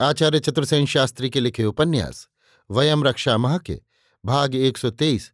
आचार्य चतुर्सेन शास्त्री के लिखे उपन्यास, वयम रक्षा माह के, भाग 123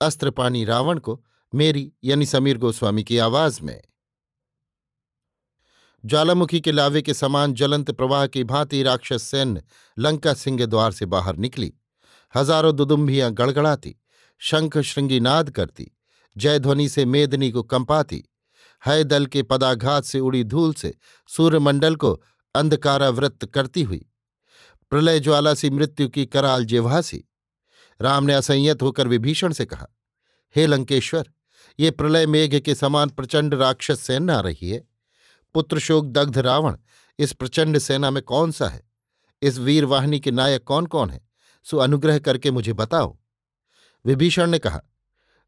अस्त्रपाणी रावण को, मेरी यानी समीर गोस्वामी की आवाज़ में। ज्वालामुखी के लावे के समान ज्वलंत प्रवाह की भांति राक्षस सैन्य लंका सिंह द्वार से बाहर निकली। हज़ारों दुदुम्भियाँ गड़गड़ाती शंख श्रृंगी नाद करती, जयध्वनि से मेदनी को कंपाती हय दल के पदाघात से उड़ी धूल से सूर्यमंडल को अंधकारावृत्त करती हुई। प्रलय ज्वाला सी मृत्यु की कराल जिह्वासी राम ने असंयत होकर विभीषण से कहा, हे लंकेश्वर, ये प्रलय मेघ के समान प्रचंड राक्षस सेना आ रही है। पुत्रशोक दग्ध रावण, इस प्रचंड सेना में कौन सा है? इस वीर वाहिनी के नायक कौन कौन है? सो अनुग्रह करके मुझे बताओ। विभीषण ने कहा,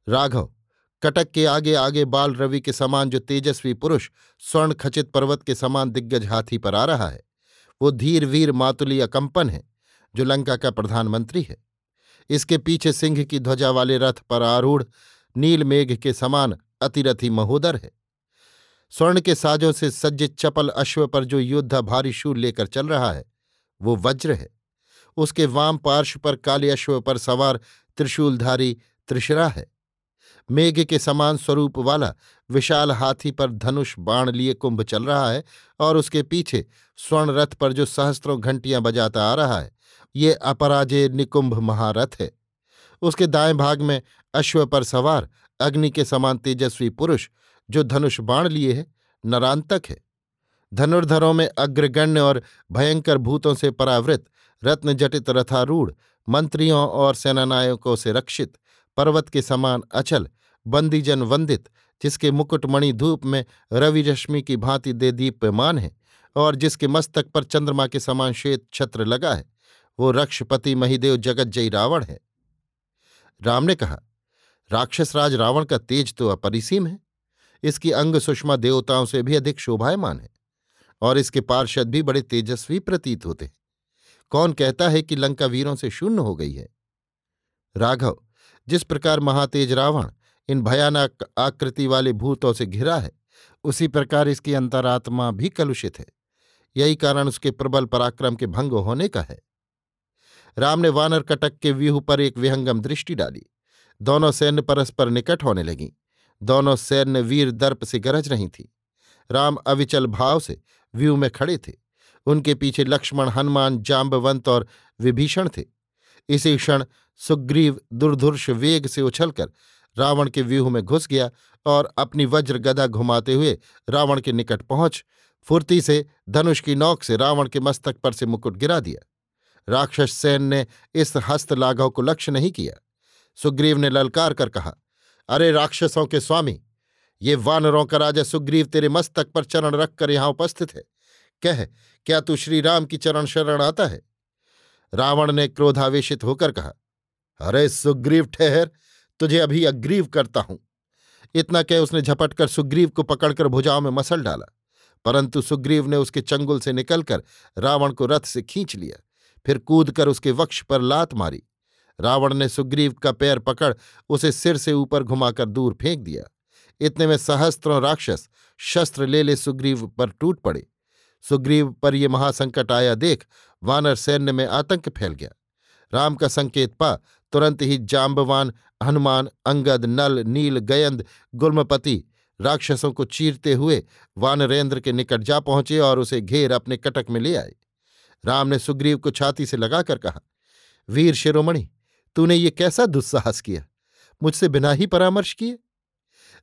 राघव कटक के आगे आगे बाल रवि के समान जो तेजस्वी पुरुष स्वर्ण खचित पर्वत के समान दिग्गज हाथी पर आ रहा है, वो धीर वीर मातुली अकंपन है, जो लंका का प्रधानमंत्री है। इसके पीछे सिंह की ध्वजा वाले रथ पर आरूढ़, नील मेघ के समान अतिरथी महोदर है। स्वर्ण के साजों से सज्जित चपल अश्व पर जो योद्धा भारी शूल लेकर चल रहा है, वो वज्र है। उसके वाम पार्श्व पर काले अश्व पर सवार त्रिशूलधारी त्रिशरा है। मेघ के समान स्वरूप वाला विशाल हाथी पर धनुष बाण लिए कुंभ चल रहा है और उसके पीछे स्वर्ण रथ पर जो सहस्त्रों घंटियाँ बजाता आ रहा है, ये अपराजय निकुंभ महारथ है। उसके दाएँ भाग में अश्व पर सवार अग्नि के समान तेजस्वी पुरुष जो धनुष बाण लिए है, नरांतक है। धनुर्धरों में अग्रगण्य और भयंकर भूतों से परावृत, रत्नजटित रथारूढ़, मंत्रियों और सेनानायकों से रक्षित, पर्वत के समान अचल बंदीजन वंदित, जिसके मुकुटमणि धूप में रवि रश्मि की भांति दे दीप्यमान है और जिसके मस्तक पर चंद्रमा के समान श्वेत छत्र लगा है, वो रक्षपति महिदेव जगज्जयी रावण है। राम ने कहा राक्षसराज रावण का तेज तो अपरिसीम है। इसकी अंग सुषमा देवताओं से भी अधिक शोभायमान है और इसके पार्षद भी बड़े तेजस्वी प्रतीत होते हैं। कौन कहता है कि लंका वीरों से शून्य हो गई है? राघव, जिस प्रकार महातेज रावण इन भयानक आकृति वाले भूतों से घिरा है। उसी प्रकार इसकी अंतरात्मा भी कलुषित है। यही कारण उसके प्रबल पराक्रम के भंग होने का है। राम ने वानर कटक के व्यूह पर एक विहंगम दृष्टि डाली। दोनों सैन्य परस्पर निकट होने लगीं। दोनों सैन्य वीर दर्प से गरज रही थी। राम अविचल भाव से व्यूह में खड़े थे। उनके पीछे लक्ष्मण, हनुमान जाम्बवंत और विभीषण थे। इसी क्षण सुग्रीव, दुर्धुर्ष वेग से उछलकर रावण के व्यूह में घुस गया और अपनी वज्र गदा घुमाते हुए रावण के निकट पहुँच, फुर्ती से धनुष की नौक से रावण के मस्तक पर से मुकुट गिरा दिया। राक्षस सेन ने इस हस्त लाघव को लक्ष्य नहीं किया। सुग्रीव ने ललकार कर कहा, अरे राक्षसों के स्वामी, ये वानरों का राजा सुग्रीव तेरे मस्तक पर चरण रखकर यहाँ उपस्थित है। कह, क्या तू श्री राम की चरण शरण आता है? रावण ने क्रोधावेशित होकर कहा, अरे सुग्रीव ठहर तुझे अभी अग्रीव करता हूँ। इतना कह उसने झपटकर सुग्रीव को पकड़कर भुजाओं में मसल डाला। परंतु सुग्रीव ने उसके चंगुल से निकलकर रावण को रथ से खींच लिया, फिर कूदकर उसके वक्ष पर लात मारी। रावण ने सुग्रीव का पैर पकड़ उसे सिर से ऊपर घुमाकर दूर फेंक दिया। इतने में सहस्त्रों राक्षस शस्त्र ले ले सुग्रीव पर टूट पड़े। सुग्रीव पर ये महासंकट आया देख वानर सैन्य में आतंक फैल गया। राम का संकेत पा तुरंत ही जाम्बवान हनुमान, अंगद, नल, नील, गयंद, गुल्मपति, राक्षसों को चीरते हुए वानरेंद्र के निकट जा पहुँचे और उसे घेर अपने कटक में ले आए। राम ने सुग्रीव को छाती से लगाकर कहा, वीर शिरोमणि, तूने ये कैसा दुस्साहस किया? मुझसे बिना ही परामर्श किए।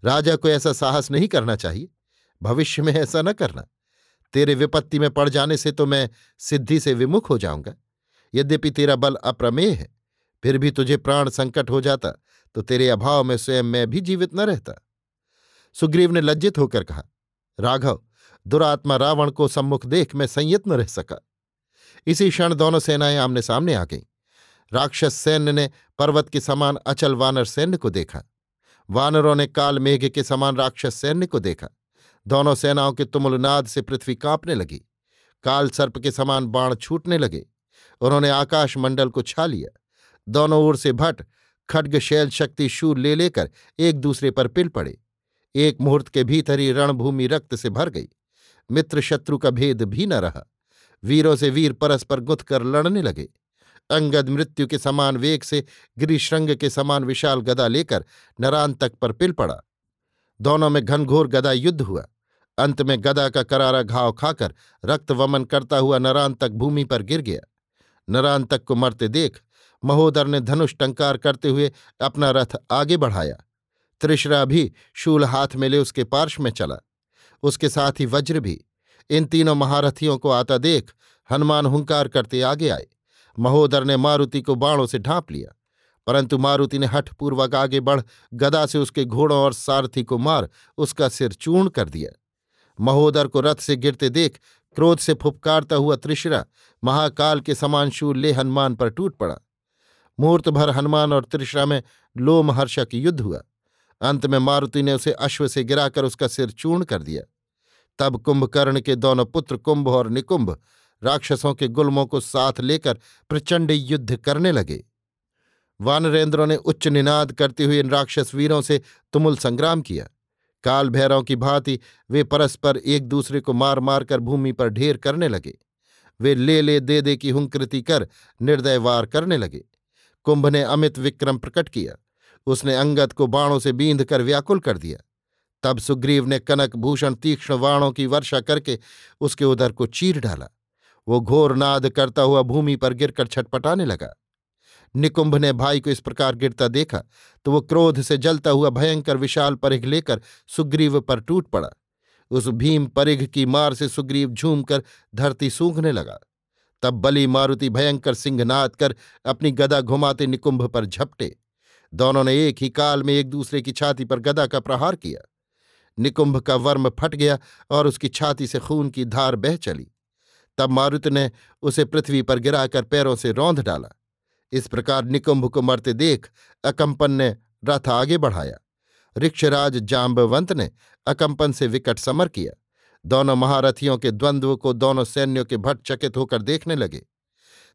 राजा को ऐसा साहस नहीं करना चाहिए। भविष्य में ऐसा न करना। तेरे विपत्ति में पड़ जाने से तो मैं सिद्धि से विमुख हो जाऊँगा। यद्यपि तेरा बल अप्रमेय है फिर भी तुझे प्राण संकट हो जाता तो तेरे अभाव में स्वयं मैं भी जीवित न रहता। सुग्रीव ने लज्जित होकर कहा, राघव, दुरात्मा रावण को सम्मुख देख मैं संयत न रह सका। इसी क्षण दोनों सेनाएँ आमने सामने आ गईं। राक्षस सैन्य ने पर्वत के समान अचल वानर सैन्य को देखा। वानरों ने काल मेघ के समान राक्षस सैन्य को देखा। दोनों सेनाओं के तुमुलनाद से पृथ्वी कांपने लगी। काल सर्प के समान बाण छूटने लगे। उन्होंने आकाश मंडल को छा लिया। दोनों ओर से भट खड्ग शैल शक्ति शूर ले लेकर एक दूसरे पर पिल पड़े। एक मुहूर्त के भीतर ही रणभूमि रक्त से भर गई। मित्र शत्रु का भेद भी न रहा। वीरों से वीर परस्पर गुथ कर लड़ने लगे। अंगद मृत्यु के समान वेग से गिरिश्रंग के समान विशाल गदा लेकर नरान तक पर पिल पड़ा। दोनों में घनघोर गदा युद्ध हुआ। अंत में गदा का करारा घाव खाकर रक्त वमन करता हुआ नरान तक भूमि पर गिर गया। नरान तक को मरते देख महोदर ने धनुष टंकार करते हुए अपना रथ आगे बढ़ाया। त्रिशरा भी शूल हाथ में ले उसके पार्श्व में चला। उसके साथ ही वज्र भी। इन तीनों महारथियों को आता देख हनुमान हुंकार करते आगे आए। महोदर ने मारुति को बाणों से ढांप लिया। परंतु मारुति ने हठपूर्वक आगे बढ़ गदा से उसके घोड़ों और सारथी को मार उसका सिर चूर्ण कर दिया। महोदर को रथ से गिरते देख क्रोध से फुपकारता हुआ त्रिशरा महाकाल के समान शूल ले हनुमान पर टूट पड़ा। मुहूर्त भर हनुमान और त्रिशरा में लोमहर्षक युद्ध हुआ। अंत में मारुति ने उसे अश्व से गिराकर उसका सिर चूर्ण कर दिया। तब कुंभकर्ण के दोनों पुत्र कुंभ और निकुंभ राक्षसों के गुलमों को साथ लेकर प्रचंड युद्ध करने लगे। वानरेंद्रों ने उच्च निनाद करते हुए इन राक्षस वीरों से तुमुल संग्राम किया। काल भैरव की भांति वे परस्पर एक दूसरे को मार मार कर भूमि पर ढेर करने लगे। वे ले ले दे दे की हुंकृति कर निर्दय वार करने लगे। कुंभ ने अमित विक्रम प्रकट किया। उसने अंगद को बाणों से बींध कर व्याकुल कर दिया। तब सुग्रीव ने कनक भूषण तीक्ष्ण बाणों की वर्षा करके उसके उदर को चीर डाला। वो घोर नाद करता हुआ भूमि पर गिरकर छटपटाने लगा। निकुंभ ने भाई को इस प्रकार गिरता देखा तो वो क्रोध से जलता हुआ भयंकर विशाल परिघ लेकर सुग्रीव पर टूट पड़ा। उस भीम परिघ की मार से सुग्रीव झूमकर धरती सूंघने लगा। तब बली मारुति भयंकर सिंहनाद कर अपनी गदा घुमाते निकुंभ पर झपटे। दोनों ने एक ही काल में एक दूसरे की छाती पर गदा का प्रहार किया। निकुंभ का वर्म फट गया और उसकी छाती से खून की धार बह चली। तब मारुति ने उसे पृथ्वी पर गिराकर पैरों से रौंद डाला। इस प्रकार निकुंभ को मरते देख अकंपन ने रथ आगे बढ़ाया। ऋक्षराज जाम्बवंत ने अकंपन से विकट समर किया। दोनों महारथियों के द्वंद्व को दोनों सैन्यों के भट्ट चकित होकर देखने लगे।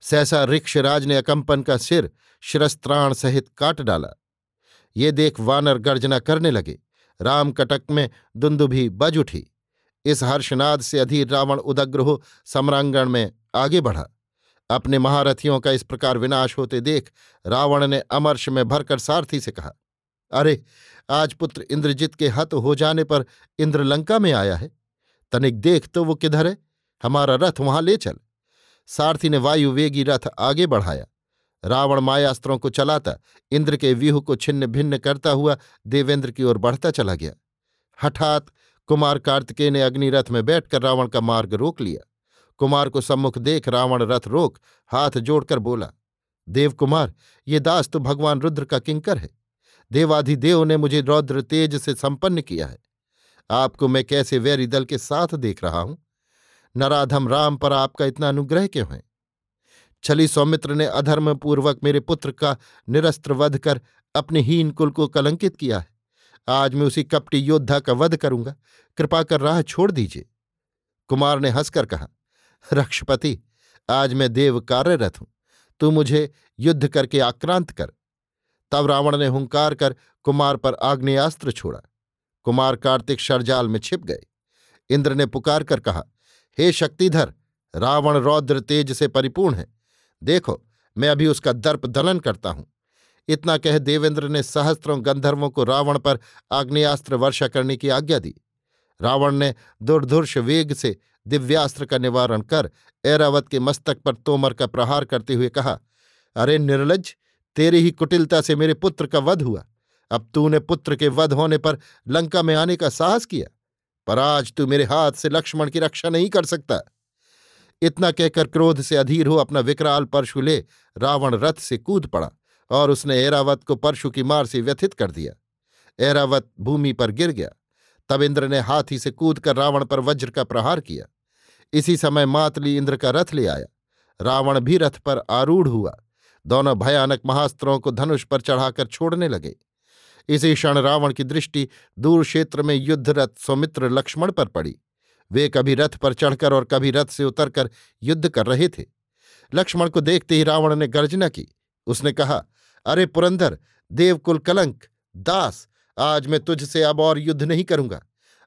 सहसा ऋक्षराज ने अकंपन का सिर शिरस्त्राण सहित काट डाला। ये देख वानर गर्जना करने लगे। राम कटक में दुंदुभी बज उठी। इस हर्षनाद से अधीर रावण उदग्र हो सम्रांगण में आगे बढ़ा। अपने महारथियों का इस प्रकार विनाश होते देख रावण ने अमर्ष में भरकर सारथी से कहा, अरे, आज पुत्र इंद्रजित के हत हो जाने पर इंद्रलंका में आया है। तनिक देख तो वो किधर है? हमारा रथ वहाँ ले चल। सारथी ने वायुवेगी रथ आगे बढ़ाया। रावण मायास्त्रों को चलाता, इंद्र के व्यूह को छिन्न भिन्न करता हुआ देवेंद्र की ओर बढ़ता चला गया। हठात कुमार कार्तिकेय ने अग्निरथ में बैठकर रावण का मार्ग रोक लिया। कुमार को सम्मुख देख रावण रथ रोक, हाथ जोड़कर बोला, देव कुमार, ये दास तो भगवान रुद्र का किंकर है। देवाधिदेव ने मुझे रौद्र तेज से संपन्न किया है। आपको मैं कैसे वैरी दल के साथ देख रहा हूँ? नराधम राम पर आपका इतना अनुग्रह क्यों है? छली सौमित्र ने अधर्म पूर्वक मेरे पुत्र का निरस्त्र वध कर अपने हीन कुल को कलंकित किया है। आज मैं उसी कपटी योद्धा का वध करूँगा। कृपा कर राह छोड़ दीजिए। कुमार ने हंसकर कहा, रक्षपति, आज मैं देव कार्यरत हूँ। तू मुझे युद्ध करके आक्रांत कर। तब रावण ने हुंकार कर कुमार पर आग्नेयास्त्र छोड़ा। कुमार कार्तिक शरजाल में छिप गए। इंद्र ने पुकार कर कहा, हे शक्तिधर, रावण रौद्र तेज से परिपूर्ण है। देखो, मैं अभी उसका दर्प दलन करता हूँ। इतना कह देवेंद्र ने सहस्त्रों गंधर्वों को रावण पर आग्नेयास्त्र वर्षा करने की आज्ञा दी। रावण ने दुर्धुर्ष वेग से दिव्यास्त्र का निवारण कर ऐरावत के मस्तक पर तोमर का प्रहार करते हुए कहा, अरे निर्लज, तेरी ही कुटिलता से मेरे पुत्र का वध हुआ। अब तूने पुत्र के वध होने पर लंका में आने का साहस किया, पर आज तू मेरे हाथ से लक्ष्मण की रक्षा नहीं कर सकता। इतना कहकर क्रोध से अधीर हो अपना विकराल परशु ले रावण रथ से कूद पड़ा और उसने एरावत को परशु की मार से व्यथित कर दिया। ऐरावत भूमि पर गिर गया। तब इंद्र ने हाथी से कूद कर रावण पर वज्र का प्रहार किया। इसी समय मातली इंद्र का रथ ले आया। रावण भी रथ पर आरूढ़ हुआ। दोनों भयानक महास्त्रों को धनुष पर चढ़ाकर छोड़ने लगे। इसी क्षण रावण की दृष्टि दूर क्षेत्र में युद्धरथ सौमित्र लक्ष्मण पर पड़ी। वे कभी रथ पर चढ़कर और कभी रथ से उतरकर युद्ध कर रहे थे। लक्ष्मण को देखते ही रावण ने गर्जना की। उसने कहा, अरे पुरंदर, देवकुल कलंक, दास, आज मैं तुझसे अब और युद्ध नहीं करूँगा।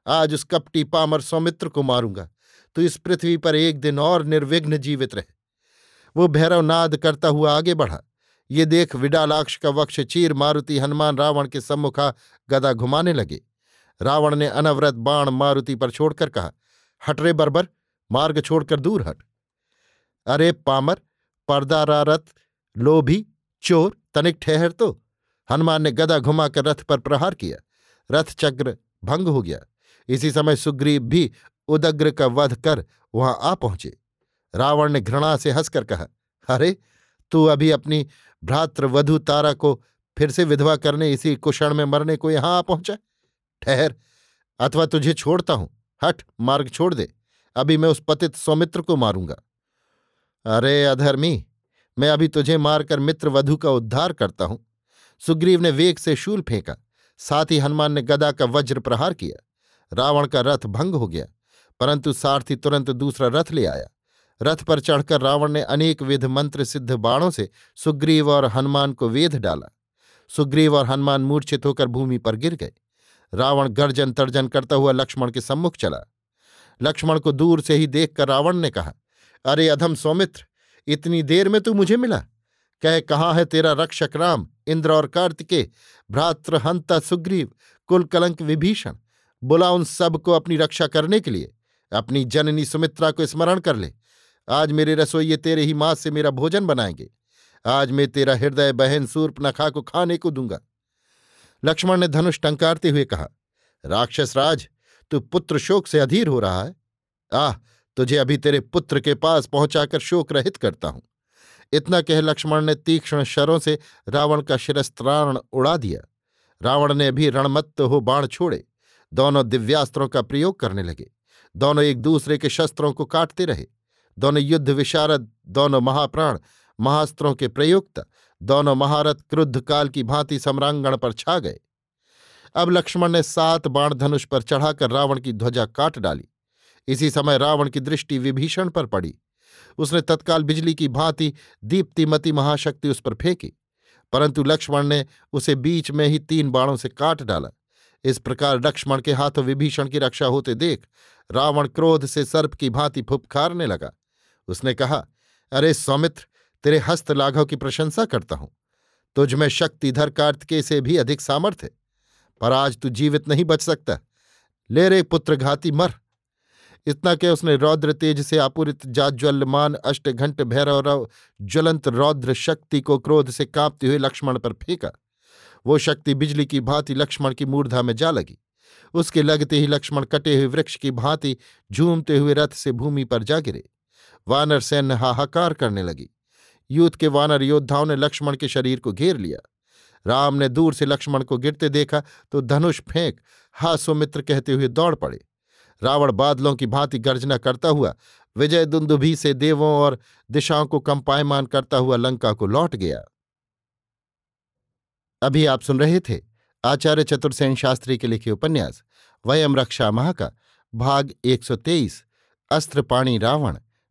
आज उस कपटी पामर सौमित्र को मारूँगा। तो इस पृथ्वी पर एक दिन और निर्विघ्न जीवित रहे। वो भैरव नाद करता हुआ आगे बढ़ा। ये देख विडालाक्ष का वक्ष चीर मारुति हनुमान रावण के सम्मुखा गदा घुमाने लगे। रावण ने अनवरत बाण मारुति पर छोड़कर कहा, हट रे बरबर, मार्ग छोड़कर दूर हट। अरे पामर पर्दारारत लोभी, चोर, तनिक ठहर तो। हनुमान ने गदा घुमाकर रथ पर प्रहार किया। रथ चक्र भंग हो गया। इसी समय सुग्रीव भी उदग्र का वध कर वहाँ आ पहुँचे। रावण ने घृणा से हंसकर कहा, अरे तू अभी अपनी भ्रातृवधु तारा को फिर से विधवा करने इसी कुषण में मरने को यहाँ आ पहुँचा? ठहर, अथवा तुझे छोड़ता हूँ। हट, मार्ग छोड़ दे। अभी मैं उस पतित सौमित्र को मारूँगा। अरे अधर्मी, मैं अभी तुझे मारकर मित्र वधु का उद्धार करता हूँ। सुग्रीव ने वेग से शूल फेंका। साथ ही हनुमान ने गदा का वज्र प्रहार किया। रावण का रथ भंग हो गया, परंतु सारथी तुरंत दूसरा रथ ले आया। रथ पर चढ़कर रावण ने अनेक विध मंत्र सिद्ध बाणों से सुग्रीव और हनुमान को वेध डाला। सुग्रीव और हनुमान मूर्छित होकर भूमि पर गिर गए। रावण गर्जन तर्जन करता हुआ लक्ष्मण के सम्मुख चला। लक्ष्मण को दूर से ही देखकर रावण ने कहा, अरे अधम सौमित्र, इतनी देर में तू मुझे मिला। कह, कहाँ है तेरा रक्षक राम, इंद्र और कार्तिके भ्रातृ हंता सुग्रीव कुल कलंक विभीषण? बुला उन सबको अपनी रक्षा करने के लिए। अपनी जननी सुमित्रा को स्मरण कर ले। आज मेरे रसोइये तेरे ही माँ से मेरा भोजन बनाएँगे। आज मैं तेरा हृदय, बहन, सूर्प, नखा को खाने को दूँगा। लक्ष्मण ने धनुष टंकारते हुए कहा, राक्षस राज, तू पुत्र शोक से अधीर हो रहा है। आह, तुझे अभी तेरे पुत्र के पास पहुंचाकर शोक रहित करता हूँ। इतना कह लक्ष्मण ने तीक्ष्ण शरों से रावण का शिरस्त्राण उड़ा दिया। रावण ने भी रणमत्त हो बाण छोड़े। दोनों दिव्यास्त्रों का प्रयोग करने लगे। दोनों एक दूसरे के शस्त्रों को काटते रहे। दोनों युद्ध विशारद, दोनों महाप्राण, महास्त्रों के प्रयुक्त, दोनों महारथ क्रुद्ध काल की भांति सम्रांगण पर छा गए। अब लक्ष्मण ने सात बाण धनुष पर चढ़ाकर रावण की ध्वजा काट डाली। इसी समय रावण की दृष्टि विभीषण पर पड़ी। उसने तत्काल बिजली की भांति दीप्तिमती महाशक्ति उस पर फेंकी। परंतु लक्ष्मण ने उसे बीच में ही तीन बाणों से काट डाला। इस प्रकार लक्ष्मण के हाथों विभीषण की रक्षा होते देख रावण क्रोध से सर्प की भांति फुपकारने लगा। उसने कहा, अरे सौमित्र, तेरे हस्त लाघव की प्रशंसा करता हूँ। तुझ में शक्तिधर कार्तिकेय से भी अधिक सामर्थ्य पर आज तू जीवित नहीं बच सकता। ले रे पुत्र घाती मर! इतना कि उसने रौद्र तेज से आपूरित जाज्वल्यमान अष्ट घंट भैरव ज्वलंत रौद्र शक्ति को क्रोध से कांपते हुए लक्ष्मण पर फेंका। वो शक्ति बिजली की भांति लक्ष्मण की मूर्धा में जा लगी। उसके लगते ही लक्ष्मण कटे हुए वृक्ष की भांति झूमते हुए रथ से भूमि पर जा गिरे। वानर सैन्य हाहाकार करने लगी। यूथ के वानर योद्धाओं ने लक्ष्मण के शरीर को घेर लिया। राम ने दूर से लक्ष्मण को गिरते देखा तो धनुष फेंक हा सुमित्र कहते हुए दौड़ पड़े। रावण बादलों की भांति गर्जना करता हुआ विजय दुंदुभी से देवों और दिशाओं को कंपायमान करता हुआ लंका को लौट गया। अभी आप सुन रहे थे आचार्य चतुर्सेन शास्त्री के लिखे उपन्यास, वयम रक्षा माह का भाग 123 अस्त्र पाणी रावण।